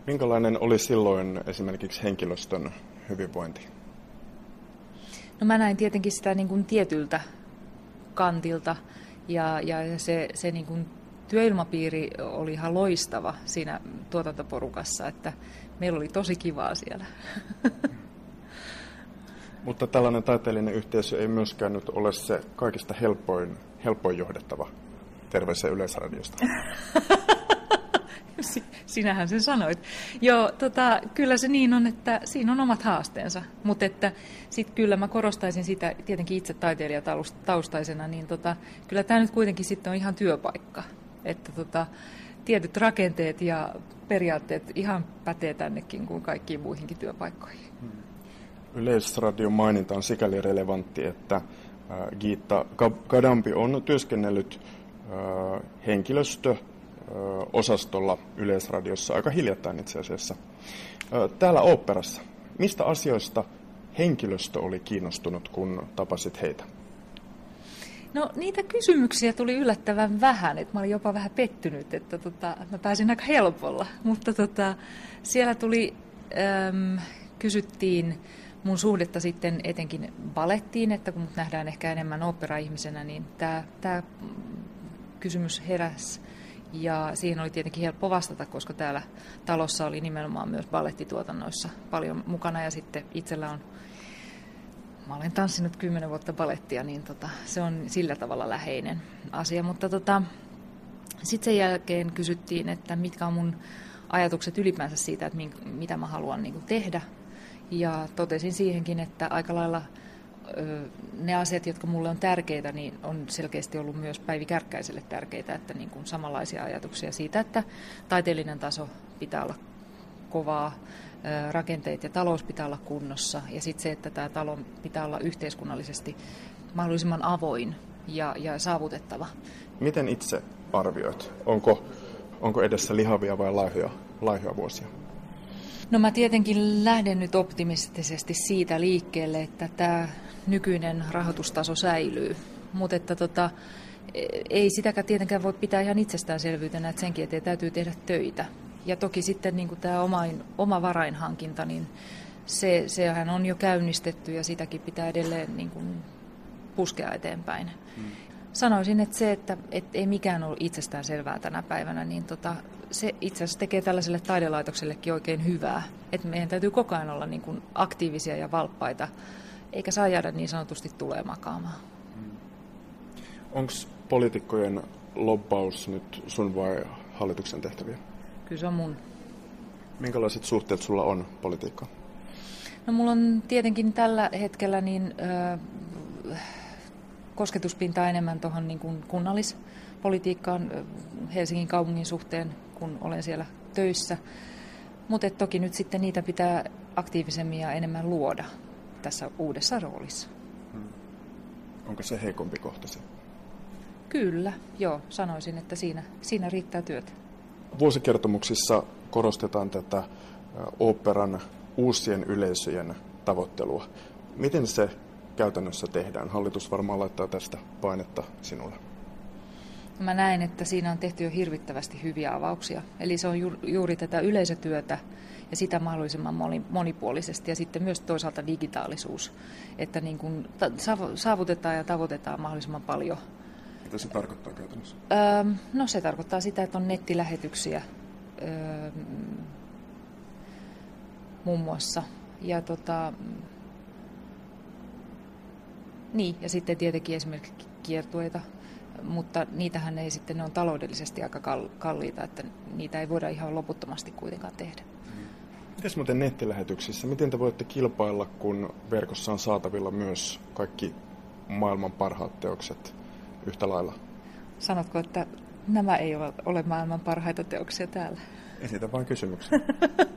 Minkälainen oli silloin esimerkiksi henkilöstön hyvinvointi? No mä näin tietenkin sitä niin kuin tietyltä kantilta ja, ja se, se niin kuin työilmapiiri oli ihan loistava siinä tuotantoporukassa, että meillä oli tosi kivaa siellä. Mutta tällainen taiteellinen yhteisö ei myöskään nyt ole se kaikista helpoin, helpoin johdettava. Terveisiä Yleisradiosta. Sinähän sen sanoit. Joo, tota, kyllä se niin on, että siinä on omat haasteensa. Mutta että sitten kyllä mä korostaisin sitä tietenkin itse taiteilijataustaisena, niin tota, kyllä tämä nyt kuitenkin sitten on ihan työpaikka. Että tota, tietyt rakenteet ja periaatteet ihan pätee tännekin kuin kaikkiin muihinkin työpaikkoihin. Hmm. Yleisradion maininta on sikäli relevantti, että Giitta Kadampi on työskennellyt henkilöstö osastolla Yleisradiossa aika hiljattain itse asiassa. Täällä oopperassa, mistä asioista henkilöstö oli kiinnostunut, kun tapasit heitä? No niitä kysymyksiä tuli yllättävän vähän, että mä olin jopa vähän pettynyt, että tota, mä pääsin aika helpolla. Mutta tota, siellä tuli, äm, kysyttiin mun suhdetta sitten etenkin balettiin, että kun mut nähdään ehkä enemmän opera-ihmisenä, niin tämä kysymys heräsi. Ja siihen oli tietenkin helppo vastata, koska täällä talossa oli nimenomaan myös balettituotannoissa paljon mukana ja sitten itsellä on mä olen tanssinut kymmenen vuotta balettia, niin tota, se on sillä tavalla läheinen asia. Mutta tota, sitten sen jälkeen kysyttiin, että mitkä on mun ajatukset ylipäänsä siitä, että mink, mitä mä haluan niin tehdä. Ja totesin siihenkin, että aika lailla ne asiat, jotka mulle on tärkeitä, niin on selkeästi ollut myös Päivi Kärkkäiselle tärkeitä, että niin kuin samanlaisia ajatuksia siitä, että taiteellinen taso pitää olla kovaa, rakenteet ja talous pitää olla kunnossa ja sitten se, että tämä talo pitää olla yhteiskunnallisesti mahdollisimman avoin ja, ja saavutettava. Miten itse arvioit? Onko, onko edessä lihavia vai laihoja, laihoja vuosia? No mä tietenkin lähden nyt optimistisesti siitä liikkeelle, että tämä nykyinen rahoitustaso säilyy mutta että tota, ei sitäkään tietenkään voi pitää ihan itsestäänselvyytenä, että senkin eteen täytyy tehdä töitä. Ja toki sitten niin kuin tämä oma, oma varainhankinta, niin se, sehän on jo käynnistetty ja sitäkin pitää edelleen niin kuin puskea eteenpäin. Hmm. Sanoisin, että se, että, että ei mikään ole itsestään selvää tänä päivänä, niin tota, se itse asiassa tekee tällaiselle taidelaitoksellekin oikein hyvää. Että meidän täytyy koko ajan olla niin kuin aktiivisia ja valppaita, eikä saa jäädä niin sanotusti tulee makaamaan. Hmm. Onko poliitikkojen lobbaus nyt sun vai hallituksen tehtäviä? Kyllä se on mun. Minkälaiset suhteet sulla on politiikkaan? No mulla on tietenkin tällä hetkellä niin, ö, kosketuspintaa enemmän tuohon niin kuin kunnallispolitiikkaan Helsingin kaupungin suhteen, kun olen siellä töissä. Mutta toki nyt sitten niitä pitää aktiivisemmin ja enemmän luoda tässä uudessa roolissa. Hmm. Onko se heikompi kohta se? Kyllä, joo, sanoisin, että siinä, siinä riittää työtä. Vuosikertomuksissa korostetaan tätä operan uusien yleisöjen tavoittelua. Miten se käytännössä tehdään? Hallitus varmaan laittaa tästä painetta sinulle. Mä näen, että siinä on tehty jo hirvittävästi hyviä avauksia. Eli se on ju- juuri tätä yleisötyötä ja sitä mahdollisimman monipuolisesti ja sitten myös toisaalta digitaalisuus, että niin kuin saavutetaan ja tavoitetaan mahdollisimman paljon mitä se tarkoittaa käytännössä? Öö, no se tarkoittaa sitä, että on nettilähetyksiä öö, muun muassa. Ja tota, niin, ja sitten tietenkin esimerkiksi kiertueita, mutta niitähän ei sitten, ne on taloudellisesti aika kalliita, että niitä ei voida ihan loputtomasti kuitenkaan tehdä. Miten muuten nettilähetyksissä, miten te voitte kilpailla, kun verkossa on saatavilla myös kaikki maailman parhaat teokset yhtä lailla. Sanotko, että nämä ei ole maailman parhaita teoksia täällä? Esitä vain kysymyksen.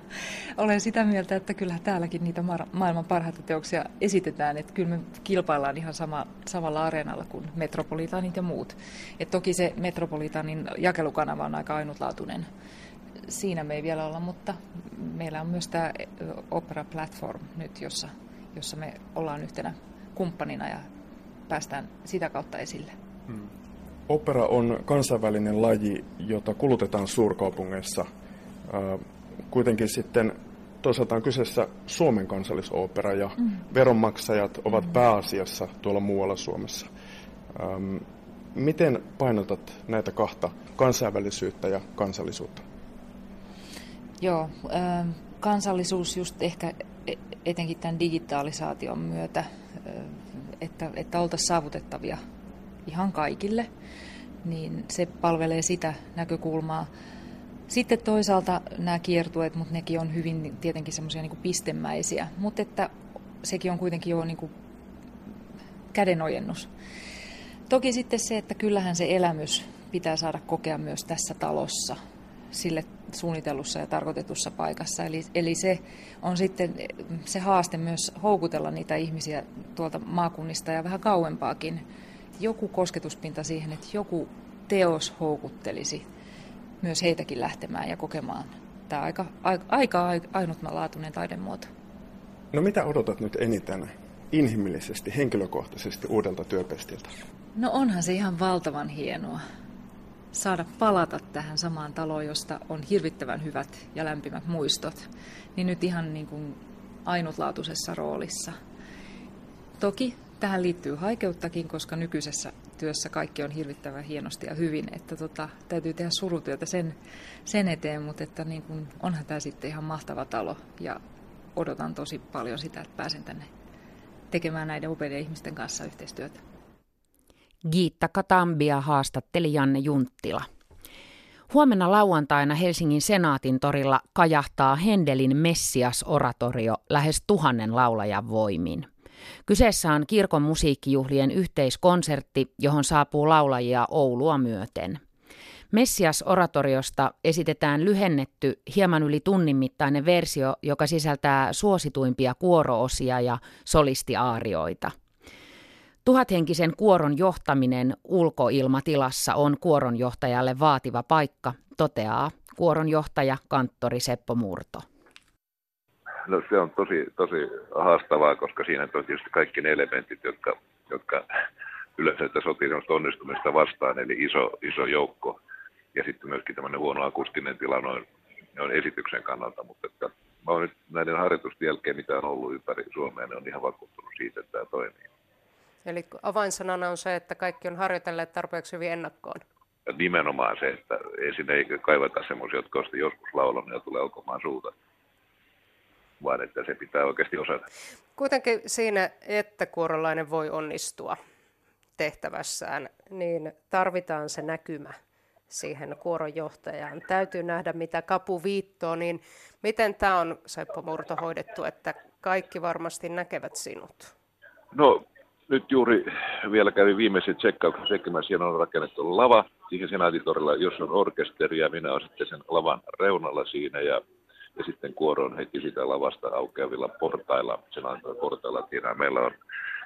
Olen sitä mieltä, että kyllähän täälläkin niitä maailman parhaita teoksia esitetään. Että kyllä me kilpaillaan ihan sama, samalla areenalla kuin Metropolitanit ja muut. Et toki se Metropolitanin jakelukanava on aika ainutlaatuinen. Siinä me ei vielä olla, mutta meillä on myös tämä Opera Platform nyt, jossa, jossa me ollaan yhtenä kumppanina ja päästään sitä kautta esille. Hmm. Opera on kansainvälinen laji, jota kulutetaan suurkaupungeissa. Kuitenkin sitten toisaalta on kyseessä Suomen kansallisopera ja mm. veronmaksajat ovat mm. pääasiassa tuolla muualla Suomessa. Miten painotat näitä kahta, kansainvälisyyttä ja kansallisuutta? Joo, kansallisuus just ehkä e-, etenkin tämän digitalisaation myötä, että, että oltaisiin saavutettavia ihan kaikille, niin se palvelee sitä näkökulmaa. Sitten toisaalta nämä kiertueet, mutta nekin on hyvin tietenkin semmoisia niin pistemäisiä, mutta että sekin on kuitenkin jo niin kuin kädenojennus. Toki sitten se, että kyllähän se elämys pitää saada kokea myös tässä talossa, sille suunnitellussa ja tarkoitetussa paikassa. Eli, eli se on sitten se haaste myös houkutella niitä ihmisiä tuolta maakunnista ja vähän kauempaakin joku kosketuspinta siihen, että joku teos houkuttelisi myös heitäkin lähtemään ja kokemaan tämä aika, aika, aika ainutlaatuinen taidemuoto. No mitä odotat nyt eniten inhimillisesti, henkilökohtaisesti uudelta työpestiltä? No onhan se ihan valtavan hienoa saada palata tähän samaan taloon, josta on hirvittävän hyvät ja lämpimät muistot, niin nyt ihan niin kuin ainutlaatuisessa roolissa. Toki Tähän liittyy haikeuttakin, koska nykyisessä työssä kaikki on hirvittävän hienosti ja hyvin, että tota, täytyy tehdä surutyötä sen, sen eteen, mutta että niin kun, onhan tämä sitten ihan mahtava talo ja odotan tosi paljon sitä, että pääsen tänne tekemään näiden upeiden ihmisten kanssa yhteistyötä. Giitta Katambia haastatteli Janne Junttila. Huomenna lauantaina Helsingin senaatin torilla kajahtaa Hendelin Messias-oratorio lähes tuhannen laulajan voimin. Kyseessä on kirkon musiikkijuhlien yhteiskonsertti, johon saapuu laulajia Oulua myöten. Messias-oratoriosta esitetään lyhennetty, hieman yli tunnin mittainen versio, joka sisältää suosituimpia kuoroosia ja solistiaarioita. Tuhathenkisen kuoron johtaminen ulkoilmatilassa on kuoronjohtajalle vaativa paikka, toteaa kuoronjohtaja kanttori Seppo Murto. No se on tosi, tosi haastavaa, koska siinä on tietysti kaikki ne elementit, jotka, jotka yleensä että sotii onnistumista vastaan, eli iso, iso joukko. Ja sitten myöskin tämmöinen huono akustinen tila noin, noin esityksen kannalta, mutta että mä oon nyt näiden harjoitusten jälkeen, mitä on ollut ympäri Suomea, ne on ihan vakuuttunut siitä, että tämä toimii. Eli avainsanana on se, että kaikki on harjoitelleet tarpeeksi hyvin ennakkoon. Ja nimenomaan se, että ensin ei kaivata semmoisia, jotka on joskus laulanut ja tulee alkomaan suuta, vaan että se pitää oikeasti osata. Kuitenkin siinä, että kuorolainen voi onnistua tehtävässään, niin tarvitaan se näkymä siihen kuoronjohtajaan. Täytyy nähdä, mitä kapu viittoo, niin miten tämä on, Seppo Murto, hoidettu, että kaikki varmasti näkevät sinut? No nyt juuri vielä kävin viimeisen tsekkauksen sekin, Siellä on rakennettu lava siihen senaatitorilla, jos on orkesteri ja minä olen sitten sen lavan reunalla siinä ja, ja sitten kuoro on heti sitä lavasta aukeavilla portailla, senaatin portailla. Tiedän, meillä on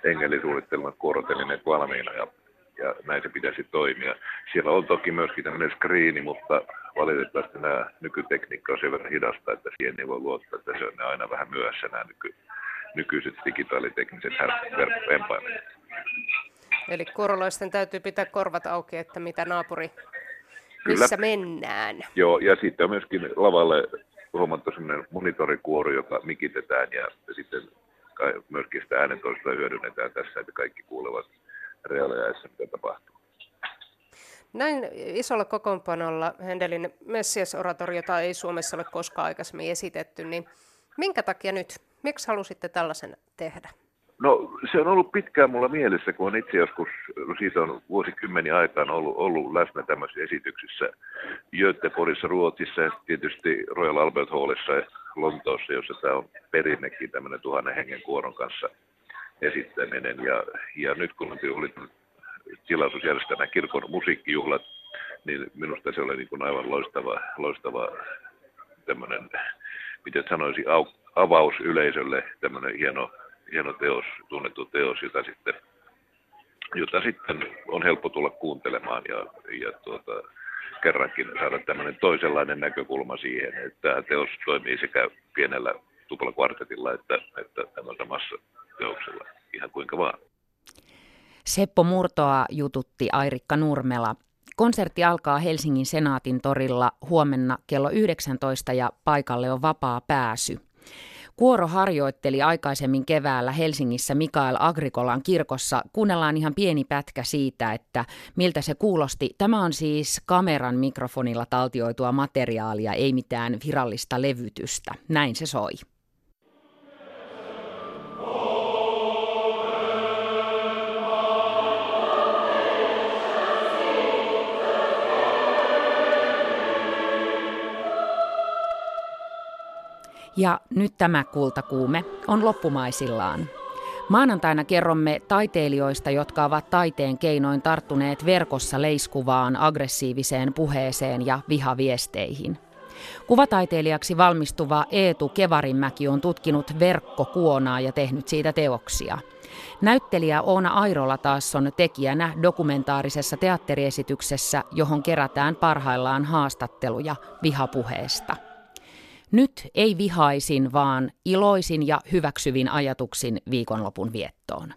engelisuunnittelmat kuorotelineet valmiina ja, ja näin se pitäisi toimia. Siellä on toki myöskin tämmöinen skriini, mutta valitettavasti nämä nykytekniikka on sen verran hidasta, että siihen ei voi luottaa, että se on aina vähän myöhässä nämä nyky, nykyiset digitaalitekniset verkkopaimet. Eli korolaisten täytyy pitää korvat auki, että mitä naapuri, missä Kyllä. mennään. Joo, ja sitten on myöskin lavalle huomattu sellainen monitorikuoro, joka mikitetään ja sitten myöskin sitä äänentoista hyödynnetään tässä, että kaikki kuulevat reaaliajassa, mitä tapahtuu. Näin isolla kokoonpanolla Hendelin Messias-oratoriota ei Suomessa ole koskaan aikaisemmin esitetty, niin minkä takia nyt? Miksi halusitte tällaisen tehdä? No se on ollut pitkään mulla mielessä, kun on itse joskus, no siitä on vuosikymmeniä aikaan ollut, ollut läsnä tämmöisissä esityksissä Göteborgissa, Ruotsissa ja tietysti Royal Albert Hallissa Lontoossa, jossa tämä on perinnekin tämmöinen tuhannen hengen kuoron kanssa esittäminen. Ja, ja nyt kun oli tilaisuus järjestää kirkon musiikkijuhlat, niin minusta se oli niin kuin aivan loistava, loistava tämmöinen, miten sanoisi, au, avaus yleisölle, tämmöinen hieno, hieno teos, tunnettu teos, jota sitten, jota sitten on helppo tulla kuuntelemaan ja, ja tuota, kerrankin saada tämmöinen toisenlainen näkökulma siihen, että tämä teos toimii sekä pienellä tuplakvartetilla että, että tämmöisellä massateoksella ihan kuinka vaan. Seppo Murtoa jututti Airikka Nurmela. Konsertti alkaa Helsingin Senaatin torilla huomenna kello 19 ja paikalle on vapaa pääsy. Kuoro harjoitteli aikaisemmin keväällä Helsingissä Mikael Agrikolan kirkossa. Kuunnellaan ihan pieni pätkä siitä, että miltä se kuulosti. Tämä on siis kameran mikrofonilla taltioitua materiaalia, ei mitään virallista levytystä. Näin se soi. Ja nyt tämä kultakuume on loppumaisillaan. Maanantaina kerromme taiteilijoista, jotka ovat taiteen keinoin tarttuneet verkossa leiskuvaan, aggressiiviseen puheeseen ja vihaviesteihin. Kuvataiteilijaksi valmistuva Eetu Kevarinmäki on tutkinut verkkokuonaa ja tehnyt siitä teoksia. Näyttelijä Oona Airola taas on tekijänä dokumentaarisessa teatteriesityksessä, johon kerätään parhaillaan haastatteluja vihapuheesta. Nyt ei vihaisin, vaan iloisin ja hyväksyvin ajatuksin viikonlopun viettoon.